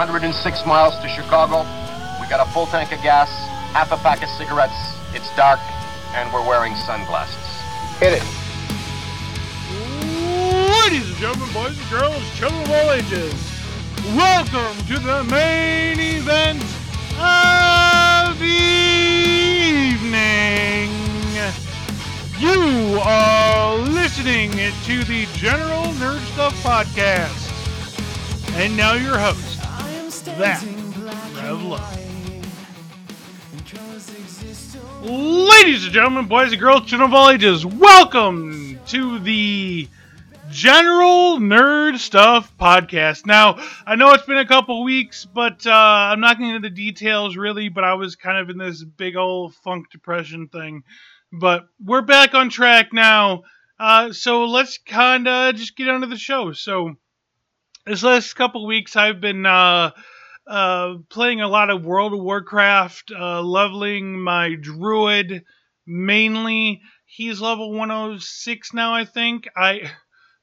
106 miles to Chicago. We got a full tank of gas, half a pack of cigarettes. It's dark, and we're wearing sunglasses. Hit it. Ladies and gentlemen, boys and girls, children of all ages, welcome to the main event of the evening. You are listening to the General Nerd Stuff Podcast. And now your host, that Love. Ladies and gentlemen, boys and girls, children of all ages, welcome to the General Nerd Stuff Podcast. Now, I know it's been a couple weeks, but uh, I'm not getting into the details really, but I was kind of in this big old funk depression thing. But we're back on track now, uh, so let's kind of just get onto the show. So, this last couple weeks, I've been uh, uh, playing a lot of World of Warcraft, uh, leveling my druid mainly. He's level 106 now, I think. I,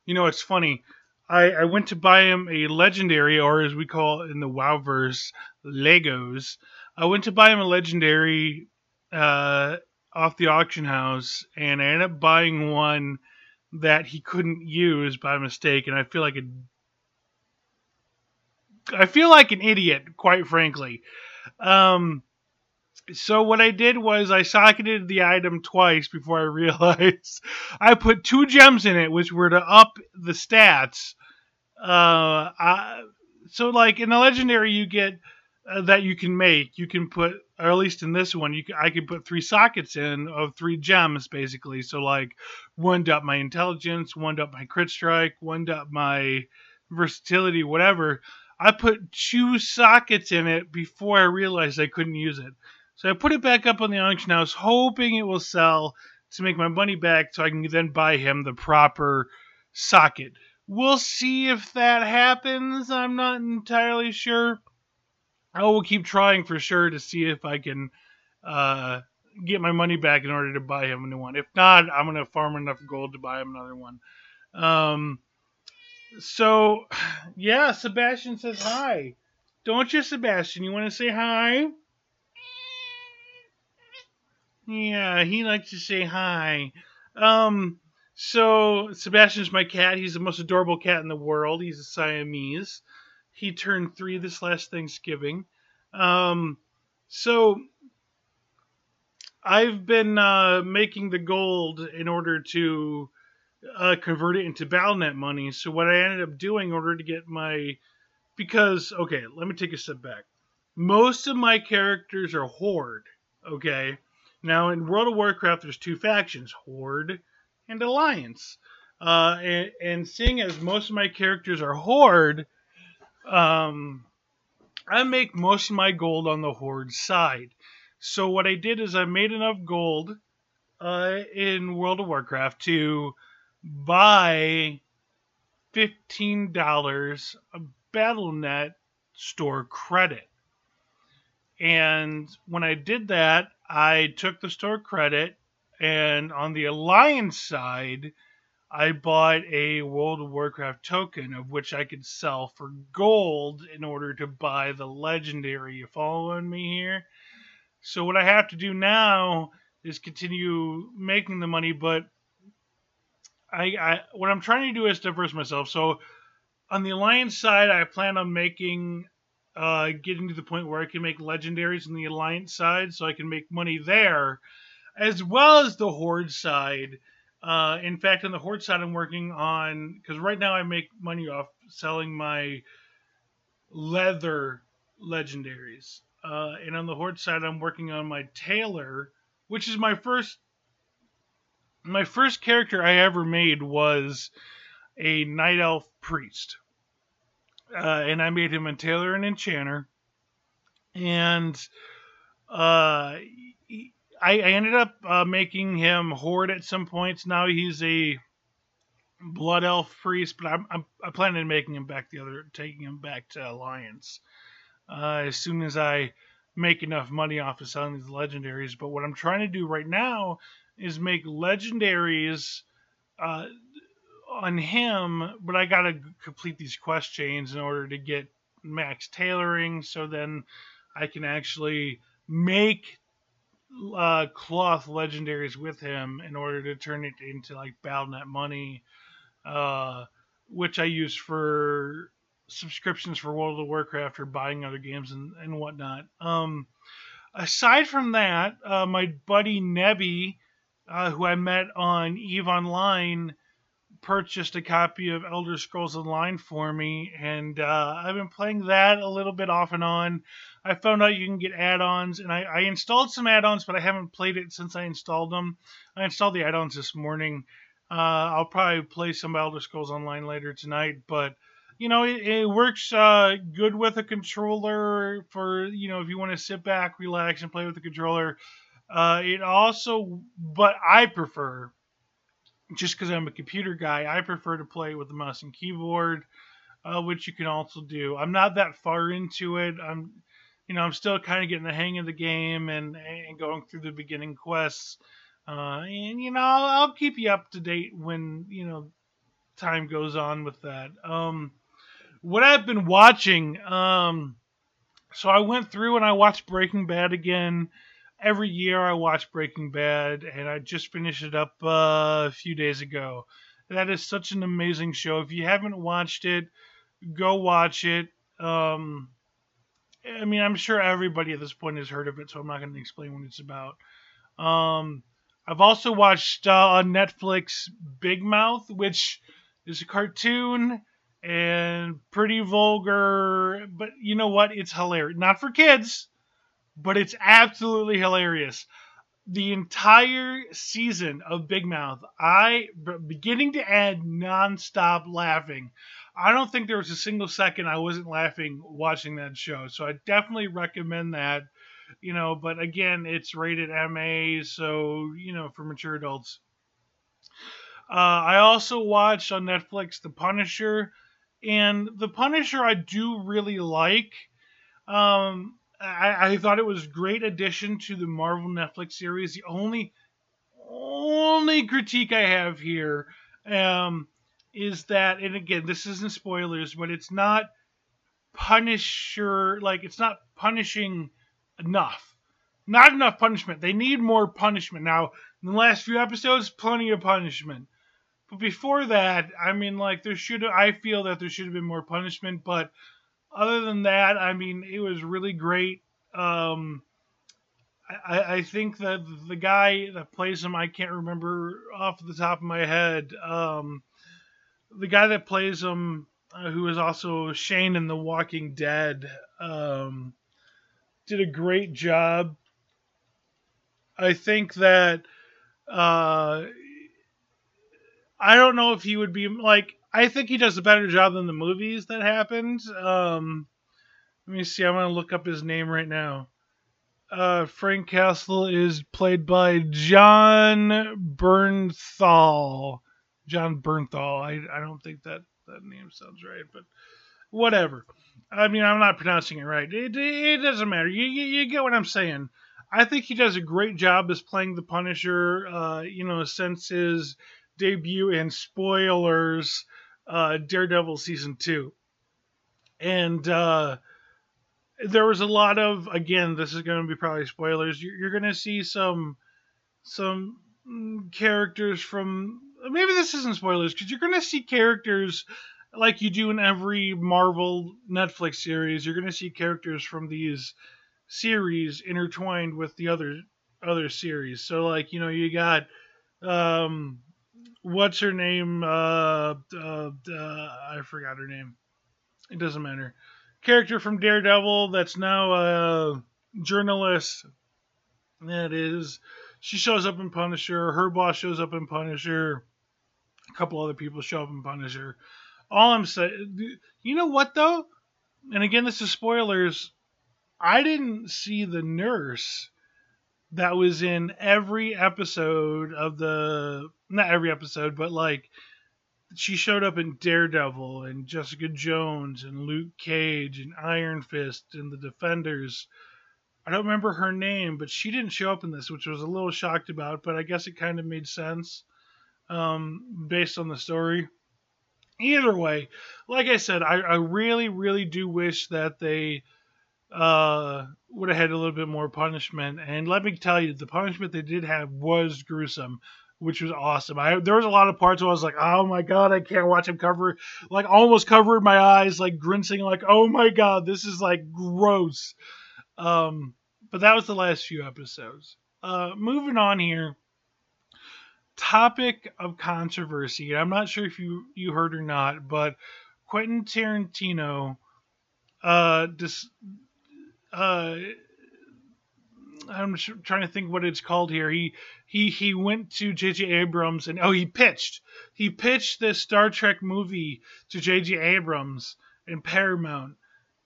you know, it's funny. I, I went to buy him a legendary, or as we call it in the WoWverse, Legos. I went to buy him a legendary uh, off the auction house, and I ended up buying one that he couldn't use by mistake, and I feel like a I feel like an idiot, quite frankly. Um, so what I did was I socketed the item twice before I realized I put two gems in it, which were to up the stats. Uh, I, so like in the legendary, you get uh, that you can make. You can put, or at least in this one, you can, I can put three sockets in of three gems basically. So like one up my intelligence, one up my crit strike, one up my versatility, whatever. I put two sockets in it before I realized I couldn't use it. So I put it back up on the auction house, hoping it will sell to make my money back so I can then buy him the proper socket. We'll see if that happens. I'm not entirely sure. I will keep trying for sure to see if I can uh, get my money back in order to buy him a new one. If not, I'm going to farm enough gold to buy him another one. Um, so, yeah, Sebastian says hi. Don't you, Sebastian? You want to say hi? Yeah, he likes to say hi. Um, so Sebastian's my cat. He's the most adorable cat in the world. He's a Siamese. He turned three this last Thanksgiving. Um, so I've been uh, making the gold in order to uh, convert it into Battle.net money. So what I ended up doing in order to get my because okay, let me take a step back. Most of my characters are Horde. Okay, now in World of Warcraft, there's two factions: Horde and Alliance. Uh, and, and seeing as most of my characters are Horde, um, I make most of my gold on the Horde side. So what I did is I made enough gold uh, in World of Warcraft to buy $15 of Battle.net store credit. And when I did that, I took the store credit, and on the Alliance side, I bought a World of Warcraft token of which I could sell for gold in order to buy the legendary. You following me here? So what I have to do now is continue making the money, but I, I what I'm trying to do is diverse myself. So on the alliance side, I plan on making uh, getting to the point where I can make legendaries on the alliance side, so I can make money there, as well as the horde side. Uh, in fact, on the horde side, I'm working on because right now I make money off selling my leather legendaries, uh, and on the horde side, I'm working on my tailor, which is my first my first character I ever made was a night elf priest, uh, and I made him a tailor and enchanter, and uh, I, I ended up uh, making him horde at some points. Now he's a blood elf priest, but I'm, I'm I plan on making him back the other, taking him back to alliance uh, as soon as I make enough money off of selling these legendaries. But what I'm trying to do right now is make legendaries uh, on him, but I gotta complete these quest chains in order to get max tailoring, so then I can actually make uh, cloth legendaries with him in order to turn it into like Battle.net money, uh, which I use for subscriptions for World of Warcraft or buying other games and, and whatnot. Um, aside from that, uh, my buddy Nebby, uh, who I met on Eve Online, purchased a copy of Elder Scrolls Online for me, and uh, I've been playing that a little bit off and on. I found out you can get add-ons, and I, I installed some add-ons, but I haven't played it since I installed them. I installed the add-ons this morning. Uh, I'll probably play some Elder Scrolls Online later tonight, but you know it, it works uh, good with a controller for you know if you want to sit back, relax, and play with the controller. Uh, it also, but I prefer just because I'm a computer guy, I prefer to play with the mouse and keyboard, uh, which you can also do. I'm not that far into it. I'm, you know, I'm still kind of getting the hang of the game and, and going through the beginning quests. Uh, and you know, I'll, I'll, keep you up to date when you know time goes on with that. Um, what I've been watching, um, so I went through and I watched Breaking Bad again every year I watch Breaking Bad, and I just finished it up uh, a few days ago. That is such an amazing show. If you haven't watched it, go watch it. Um, I mean, I'm sure everybody at this point has heard of it, so I'm not going to explain what it's about. Um, I've also watched uh, on Netflix Big Mouth, which is a cartoon and pretty vulgar, but you know what? It's hilarious. Not for kids but it's absolutely hilarious. The entire season of Big Mouth, I beginning to end nonstop laughing. I don't think there was a single second I wasn't laughing watching that show. So I definitely recommend that. You know, but again, it's rated MA, so you know for mature adults. Uh, I also watched on Netflix The Punisher, and The Punisher I do really like. Um, I, I thought it was great addition to the Marvel Netflix series. The only only critique I have here um, is that, and again, this isn't spoilers, but it's not Punisher like it's not punishing enough. Not enough punishment. They need more punishment. Now, in the last few episodes, plenty of punishment. But before that, I mean, like there should I feel that there should have been more punishment, but other than that, I mean, it was really great. Um, I, I, think that the guy that plays him, I can't remember off the top of my head. Um, the guy that plays him, uh, who is also Shane in The Walking Dead, um, did a great job. I think that uh, I don't know if he would be like I think he does a better job than the movies that happened. Um, let me see. I'm gonna look up his name right now. Uh, Frank Castle is played by Jon Bernthal. Jon Bernthal. I, I don't think that that name sounds right, but whatever. I mean, I'm not pronouncing it right. It, it doesn't matter. You, you, you get what I'm saying. I think he does a great job as playing the Punisher. Uh, you know, since his debut in spoilers uh, Daredevil season two, and uh, there was a lot of again. This is going to be probably spoilers. You're, you're going to see some some characters from maybe this isn't spoilers because you're going to see characters like you do in every Marvel Netflix series. You're going to see characters from these series intertwined with the other other series. So like you know you got um what's her name? Uh, uh, uh, I forgot her name. It doesn't matter. Character from Daredevil that's now a journalist. That is. She shows up in Punisher. Her boss shows up in Punisher. A couple other people show up in Punisher. All I'm saying, you know what though? And again, this is spoilers. I didn't see the nurse that was in every episode of the not every episode, but like she showed up in Daredevil and Jessica Jones and Luke Cage and Iron Fist and the Defenders. I don't remember her name, but she didn't show up in this, which was a little shocked about, but I guess it kind of made sense um, based on the story. either way, like I said, I, I really, really do wish that they uh, would have had a little bit more punishment. And let me tell you, the punishment they did have was gruesome, which was awesome. I there was a lot of parts where I was like, oh my god, I can't watch him cover, like almost covered my eyes, like grimacing, like oh my god, this is like gross. Um, but that was the last few episodes. Uh, moving on here topic of controversy. I'm not sure if you you heard or not, but Quentin Tarantino uh dis, uh I'm trying to think what it's called here. He he he went to J.J. Abrams and oh he pitched he pitched this Star Trek movie to J.J. Abrams and Paramount,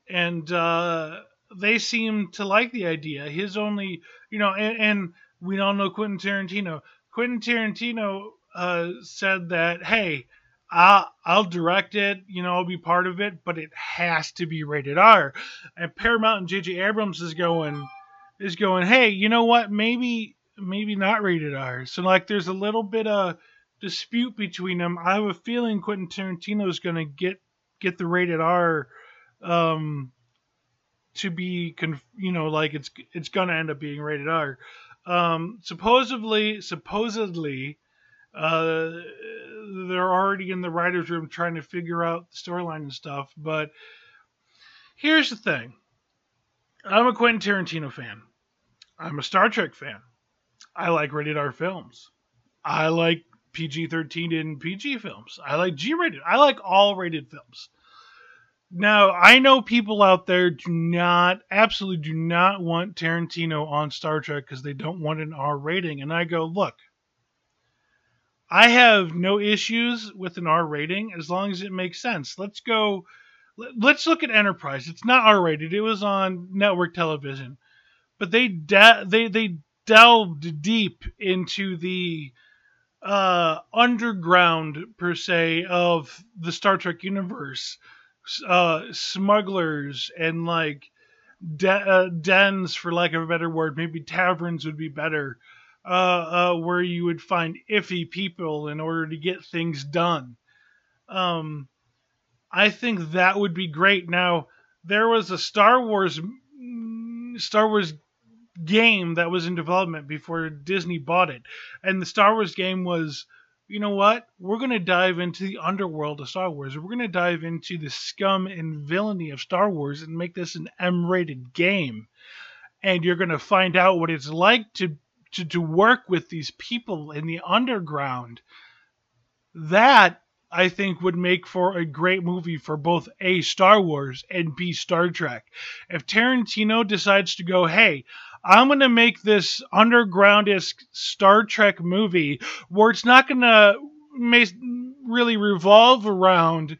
and uh, they seemed to like the idea. His only you know and, and we all know Quentin Tarantino. Quentin Tarantino uh, said that hey I'll, I'll direct it, you know, I'll be part of it, but it has to be rated R. And Paramount and J.J. Abrams is going, is going, hey, you know what? Maybe, maybe not rated R. So like, there's a little bit of dispute between them. I have a feeling Quentin Tarantino is going to get get the rated R, um, to be, conf- you know, like it's it's going to end up being rated R. Um, supposedly, supposedly uh, they're already in the writer's room trying to figure out the storyline and stuff. But here's the thing I'm a Quentin Tarantino fan, I'm a Star Trek fan. I like rated R films. I like PG 13 and PG films. I like G rated. I like all rated films. Now, I know people out there do not, absolutely do not want Tarantino on Star Trek because they don't want an R rating. And I go, look, I have no issues with an R rating as long as it makes sense. Let's go. Let's look at Enterprise. It's not R rated. It was on network television, but they de- they they delved deep into the uh, underground per se of the Star Trek universe, uh, smugglers and like de- uh, dens, for lack of a better word. Maybe taverns would be better uh, uh, where you would find iffy people in order to get things done. Um, I think that would be great. Now, there was a Star Wars Star Wars game that was in development before Disney bought it, and the Star Wars game was. You know what? We're going to dive into the underworld of Star Wars. We're going to dive into the scum and villainy of Star Wars and make this an M rated game. And you're going to find out what it's like to to, to work with these people in the underground, that I think would make for a great movie for both A, Star Wars, and B, Star Trek. If Tarantino decides to go, hey, I'm going to make this underground Star Trek movie where it's not going to really revolve around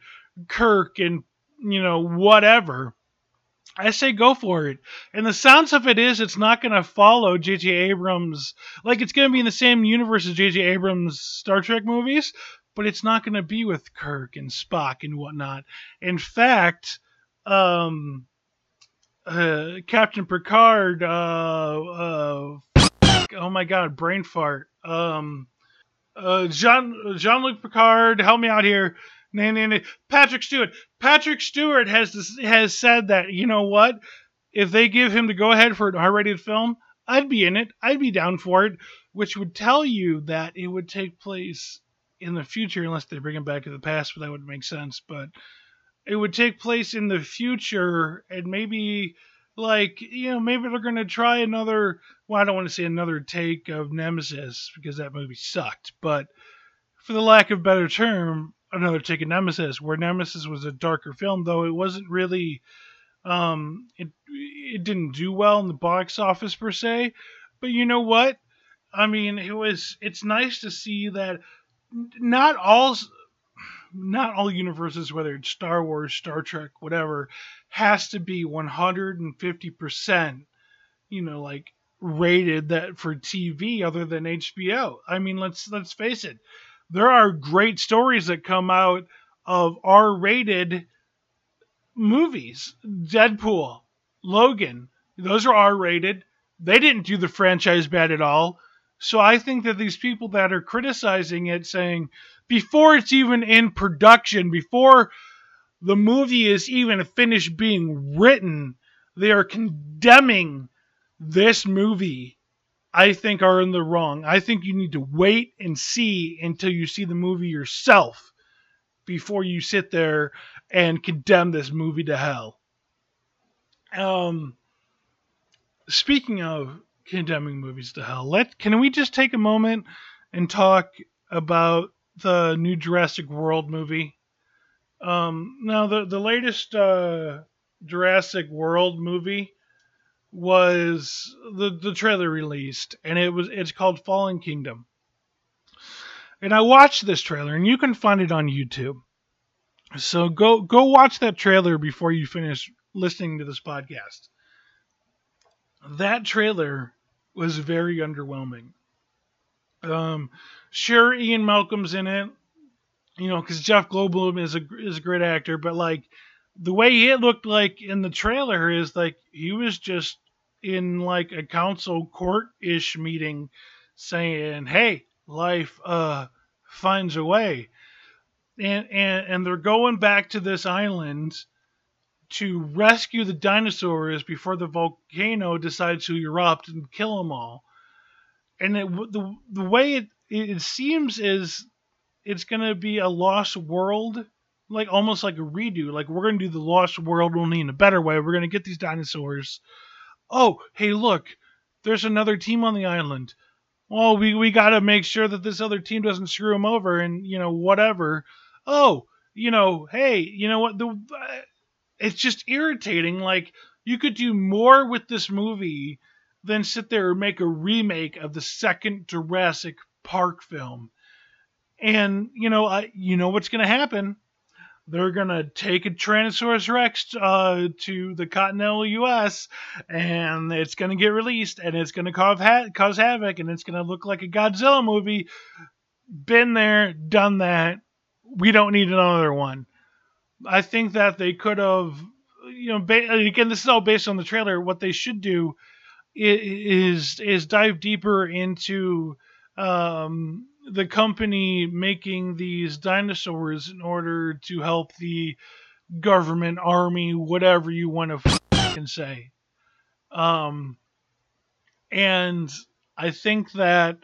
Kirk and, you know, whatever. I say go for it. And the sounds of it is it's not going to follow J.J. Abrams. Like it's going to be in the same universe as J.J. Abrams' Star Trek movies, but it's not going to be with Kirk and Spock and whatnot. In fact, um, uh, Captain Picard, uh, uh, oh my God, brain fart. Um, uh, Jean Jean Luc Picard, help me out here. Nah, nah, nah. Patrick Stewart. Patrick Stewart has has said that you know what, if they give him the go ahead for an R-rated film, I'd be in it. I'd be down for it, which would tell you that it would take place in the future, unless they bring him back to the past, but that wouldn't make sense. But it would take place in the future, and maybe like you know maybe they're going to try another. Well, I don't want to say another take of Nemesis because that movie sucked, but for the lack of a better term, another take of Nemesis, where Nemesis was a darker film, though it wasn't really, um, it it didn't do well in the box office per se. But you know what? I mean, it was. It's nice to see that not all not all universes, whether it's Star Wars, Star Trek, whatever, has to be 150%, you know, like rated that for TV other than HBO. I mean, let's let's face it there are great stories that come out of R-rated movies. Deadpool, Logan, those are R-rated. They didn't do the franchise bad at all. So I think that these people that are criticizing it, saying before it's even in production, before the movie is even finished being written, they are condemning this movie. I think are in the wrong. I think you need to wait and see until you see the movie yourself before you sit there and condemn this movie to hell. Um, speaking of condemning movies to hell, let can we just take a moment and talk about the new Jurassic World movie? Um, now the the latest uh, Jurassic World movie was the the trailer released, and it was it's called Fallen Kingdom. And I watched this trailer, and you can find it on YouTube. So go go watch that trailer before you finish listening to this podcast. That trailer was very underwhelming. Um, sure, Ian Malcolm's in it, you know, because Jeff Goldblum is a is a great actor, but like the way it looked like in the trailer is like he was just in like a council court ish meeting saying, "Hey, life uh finds a way," and and and they're going back to this island to rescue the dinosaurs before the volcano decides to erupt and kill them all. And it, the the way it it seems is it's gonna be a lost world, like almost like a redo. Like we're gonna do the lost world only in a better way. We're gonna get these dinosaurs. Oh, hey, look, there's another team on the island. Well, we we gotta make sure that this other team doesn't screw them over, and you know whatever. Oh, you know, hey, you know what? The uh, it's just irritating. Like you could do more with this movie than sit there and make a remake of the second Jurassic Park film. And you know, I, you know what's going to happen. They're gonna take a Tyrannosaurus Rex uh, to the continental U.S. and it's gonna get released, and it's gonna cause, ha- cause havoc, and it's gonna look like a Godzilla movie. Been there, done that. We don't need another one. I think that they could have, you know, ba- again, this is all based on the trailer. What they should do is is dive deeper into um, the company making these dinosaurs in order to help the government, army, whatever you want to say. Um, and I think that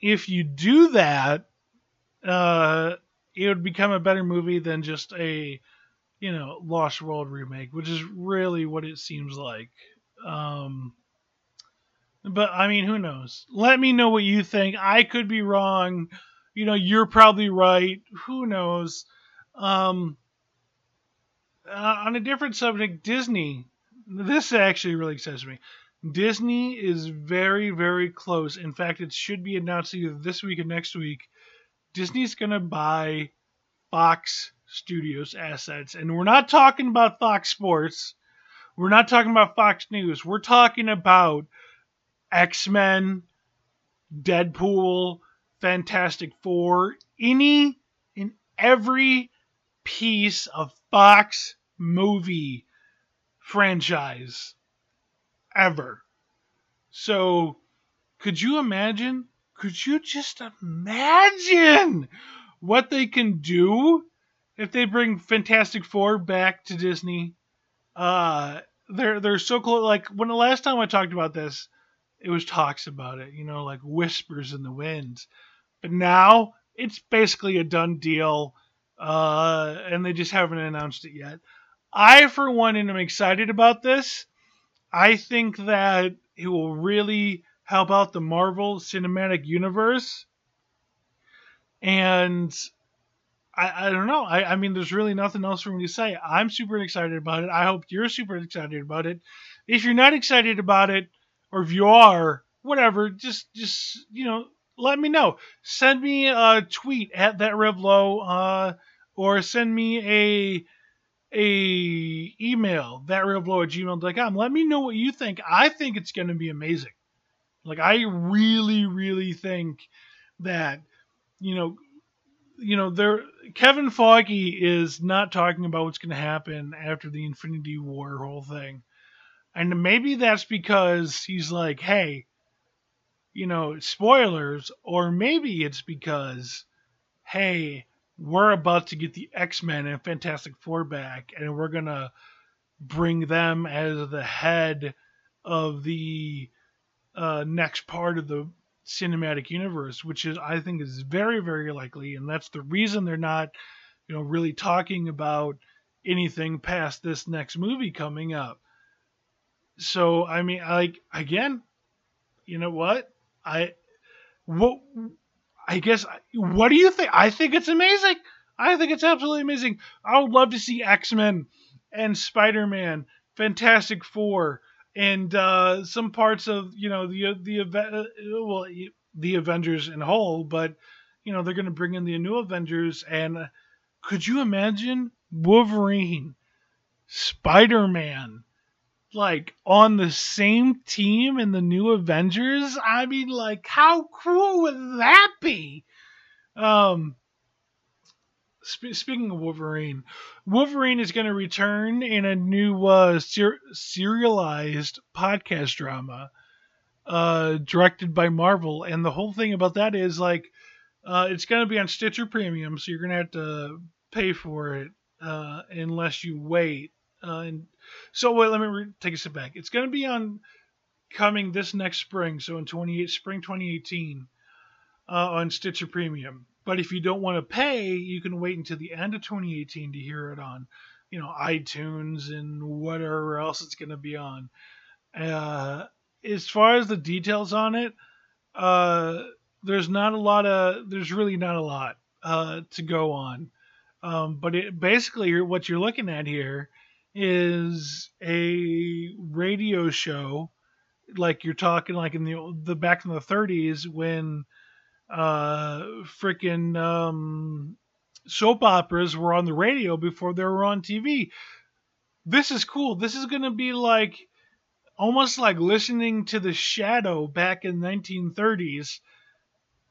if you do that, uh, it would become a better movie than just a you know Lost World remake, which is really what it seems like. Um, but I mean, who knows? Let me know what you think. I could be wrong. You know, you're probably right. Who knows? Um, uh, on a different subject, Disney. This actually really excites me. Disney is very, very close. In fact, it should be announced either this week or next week Disney's going to buy Fox Studios assets. And we're not talking about Fox Sports. We're not talking about Fox News. We're talking about X Men, Deadpool, Fantastic Four, any and every piece of Fox movie franchise ever. So, could you imagine could you just imagine what they can do if they bring Fantastic Four back to Disney? Uh, they're they're so close. Like when the last time I talked about this, it was talks about it, you know, like whispers in the wind. But now it's basically a done deal, uh, and they just haven't announced it yet. I, for one, am excited about this. I think that it will really help out the Marvel Cinematic Universe. And I, I don't know. I, I mean, there's really nothing else for me to say. I'm super excited about it. I hope you're super excited about it. If you're not excited about it, or if you are, whatever, just just you know, let me know. Send me a tweet at that revlow, uh, or send me a a email that revlow at gmail.com. Let me know what you think. I think it's going to be amazing. Like I really, really think that you know, you know, there Kevin Feige is not talking about what's going to happen after the Infinity War whole thing, and maybe that's because he's like, hey, you know, spoilers, or maybe it's because, hey, we're about to get the X Men and Fantastic Four back, and we're gonna bring them as the head of the uh, next part of the cinematic universe, which is I think is very very likely, and that's the reason they're not, you know, really talking about anything past this next movie coming up. So I mean, like again, you know what I what I guess what do you think? I think it's amazing. I think it's absolutely amazing. I would love to see X Men and Spider Man, Fantastic Four, and uh, some parts of you know the the uh, well the Avengers in whole, but you know they're going to bring in the new Avengers, and could you imagine Wolverine, Spider Man, like on the same team in the new Avengers? I mean, like how cool would that be? Um, sp- speaking of Wolverine, Wolverine is going to return in a new uh, ser- serialized podcast drama uh, directed by Marvel. And the whole thing about that is like uh, it's going to be on Stitcher Premium, so you're going to have to pay for it uh, unless you wait. Uh, and so wait, let me re- take a step back. It's going to be on coming this next spring, so in 28 spring 2018 uh, on Stitcher Premium. But if you don't want to pay, you can wait until the end of 2018 to hear it on, you know, iTunes and whatever else it's going to be on. Uh, as far as the details on it, uh, there's not a lot of, there's really not a lot uh, to go on. Um, but it, basically, what you're looking at here is a radio show, like you're talking like in the the back in the 30s when uh, freaking um, soap operas were on the radio before they were on TV. This is cool. This is going to be like almost like listening to The Shadow back in 1930s.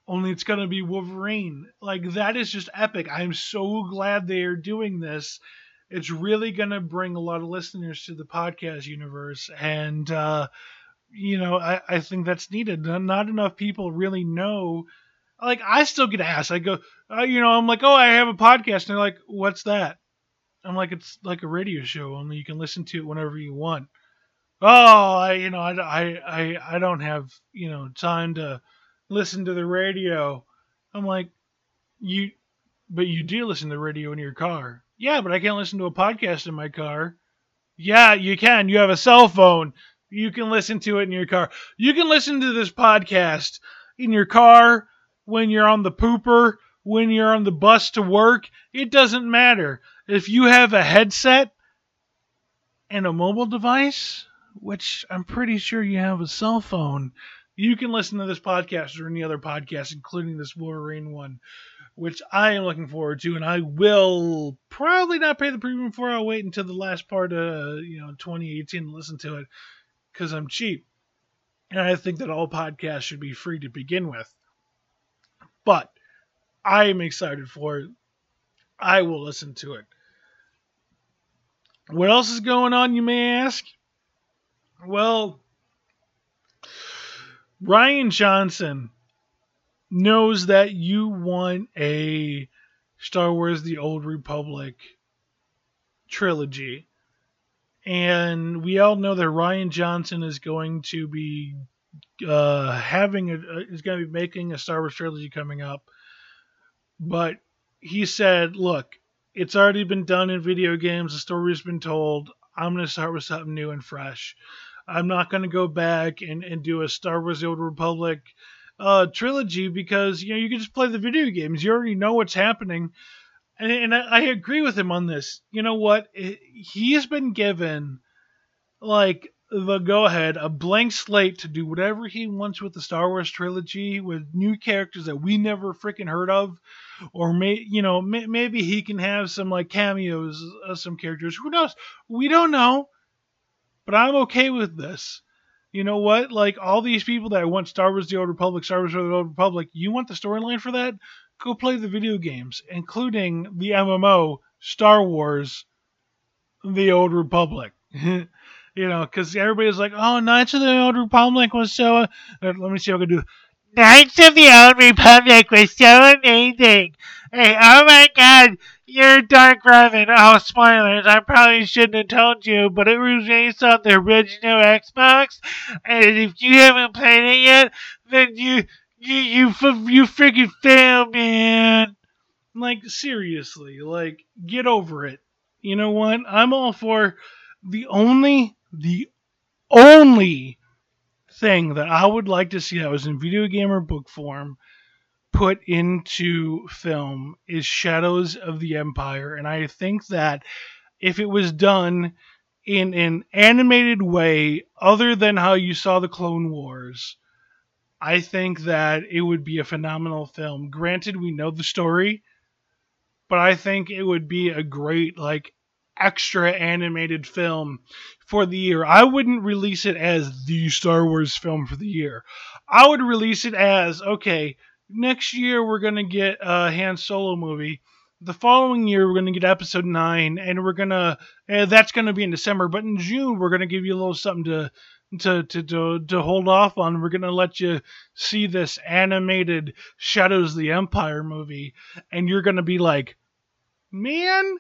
Only it's going to be Wolverine. Like that is just epic. I'm so glad they are doing this. It's really going to bring a lot of listeners to the podcast universe and uh, you know, I, I think that's needed. Not enough people really know like I still get asked. I go, uh, you know, I'm like, oh, I have a podcast, and they're like, what's that? I'm like, it's like a radio show, only you can listen to it whenever you want. Oh, I, you know, I, I, I, I don't have, you know, time to listen to the radio. I'm like, you, but you do listen to the radio in your car. Yeah, but I can't listen to a podcast in my car. Yeah, you can. You have a cell phone. You can listen to it in your car. You can listen to this podcast in your car when you're on the pooper, when you're on the bus to work. It doesn't matter. If you have a headset and a mobile device, which I'm pretty sure you have a cell phone, you can listen to this podcast or any other podcast, including this Wolverine one, which I am looking forward to, and I will probably not pay the premium for. I'll wait until the last part of you know 2018 to listen to it because I'm cheap, and I think that all podcasts should be free to begin with. But I am excited for it. I will listen to it. What else is going on, you may ask? Well, Rian Johnson knows that you want a Star Wars The Old Republic trilogy. And we all know that Rian Johnson is going to be uh, having a, uh, is going to be making a Star Wars trilogy coming up, but he said, "Look, it's already been done in video games. The story's been told. I'm going to start with something new and fresh. I'm not going to go back and, and do a Star Wars: The Old Republic uh, trilogy because you know you can just play the video games. You already know what's happening." And, and I, I agree with him on this. You know what? He's been given like the go ahead, a blank slate to do whatever he wants with the Star Wars trilogy with new characters that we never freaking heard of, or may you know may, maybe he can have some like cameos of some characters. Who knows? We don't know, but I'm okay with this. You know what? Like all these people that want Star Wars: The Old Republic, Star Wars: The Old Republic, you want the storyline for that? Go play the video games, including the MMO Star Wars: The Old Republic. you know, because everybody's like, "Oh, Knights of the Old Republic was so." Uh, let me see if I can do. Knights of the Old Republic was so amazing. Hey, oh my god, you're Dark Revan. Oh, spoilers, I probably shouldn't have told you, but it was based on the original Xbox, and if you haven't played it yet, then you, you, you, you freaking fail, man. Like, seriously, like, get over it. You know what? I'm all for the only, the only thing that I would like to see that was in video game or book form put into film is Shadows of the Empire. And I think that if it was done in an animated way, other than how you saw the Clone Wars, I think that it would be a phenomenal film. Granted, we know the story, but I think it would be a great, like, extra animated film for the year. I wouldn't release it as the Star Wars film for the year. I would release it as okay, next year we're going to get a Han Solo movie. The following year we're going to get episode 9 and we're going to uh, that's going to be in December, but in June we're going to give you a little something to to, to, to, to hold off on. We're going to let you see this animated Shadows of the Empire movie, and you're going to be like, man,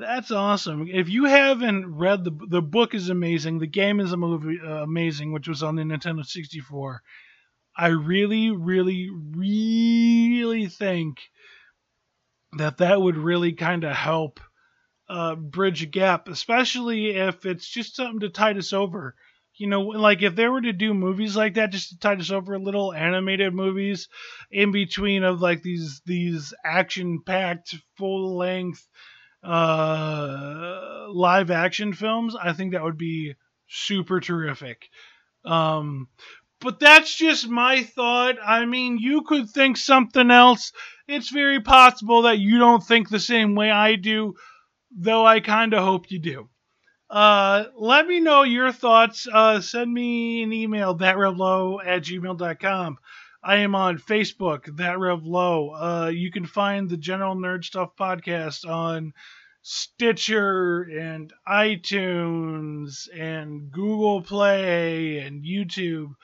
that's awesome. If you haven't read the the book is amazing. The game is a movie uh, amazing, which was on the Nintendo 64. I really, really, really think that that would really kind of help uh, bridge a gap, especially if it's just something to tide us over. You know, like if they were to do movies like that, just to tide us over, little animated movies in between of like these these action packed, full length uh, live action films, I think that would be super terrific. Um, but that's just my thought. I mean, you could think something else. It's very possible that you don't think the same way I do, though I kind of hope you do. Uh, let me know your thoughts. Uh, send me an email, thatrevlow at gmail.com. I am on Facebook, That Rev Low. Uh, you can find the General Nerd Stuff podcast on Stitcher and iTunes and Google Play and YouTube.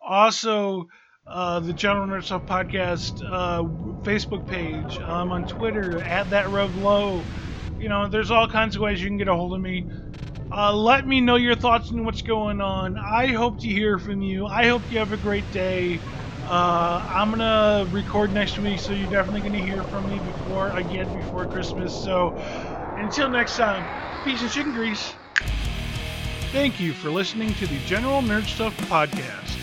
Also, uh, the General Nerd Stuff podcast uh, Facebook page. I'm on Twitter at that Rev Low. You know, there's all kinds of ways you can get a hold of me. Uh, let me know your thoughts on what's going on. I hope to hear from you. I hope you have a great day. Uh, I'm gonna record next week, so you're definitely gonna hear from me before again before Christmas. So until next time, peace and chicken grease. Thank you for listening to the General Nerd Stuff podcast.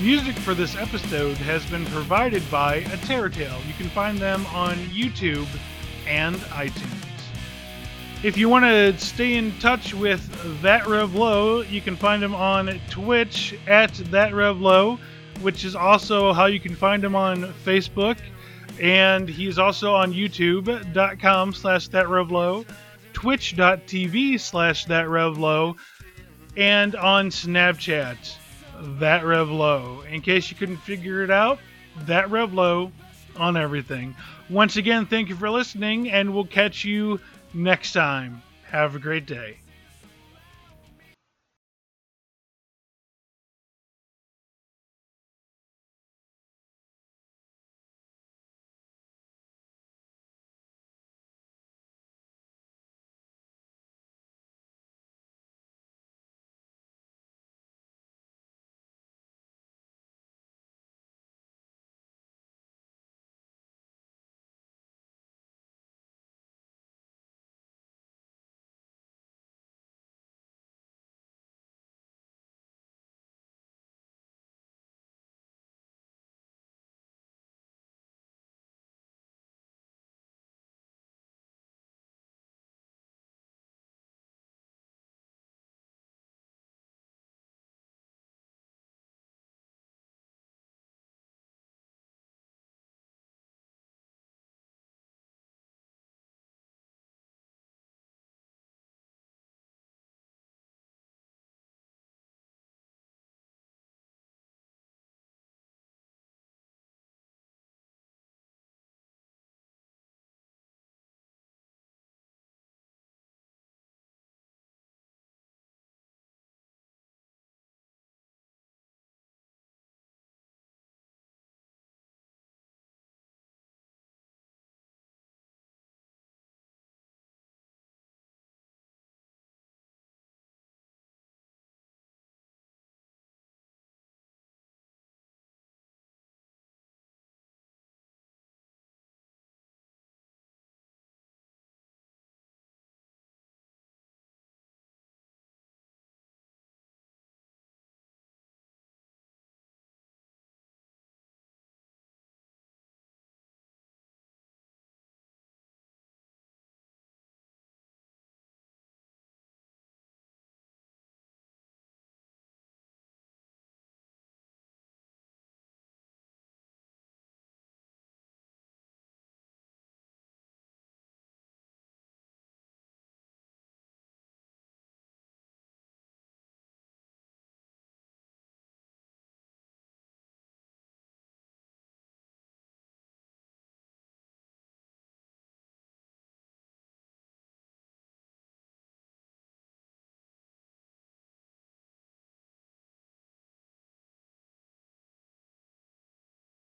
Music for this episode has been provided by A Tale. You can find them on YouTube and iTunes. If you want to stay in touch with That Rev Low, you can find him on Twitch at That Rev Low which is also how you can find him on Facebook. And he's also on youtube.com slash thatrevlow, twitch.tv slash thatrevlow, and on Snapchat, thatrevlow. In case you couldn't figure it out, thatrevlow on everything. Once again, thank you for listening, and we'll catch you next time. Have a great day.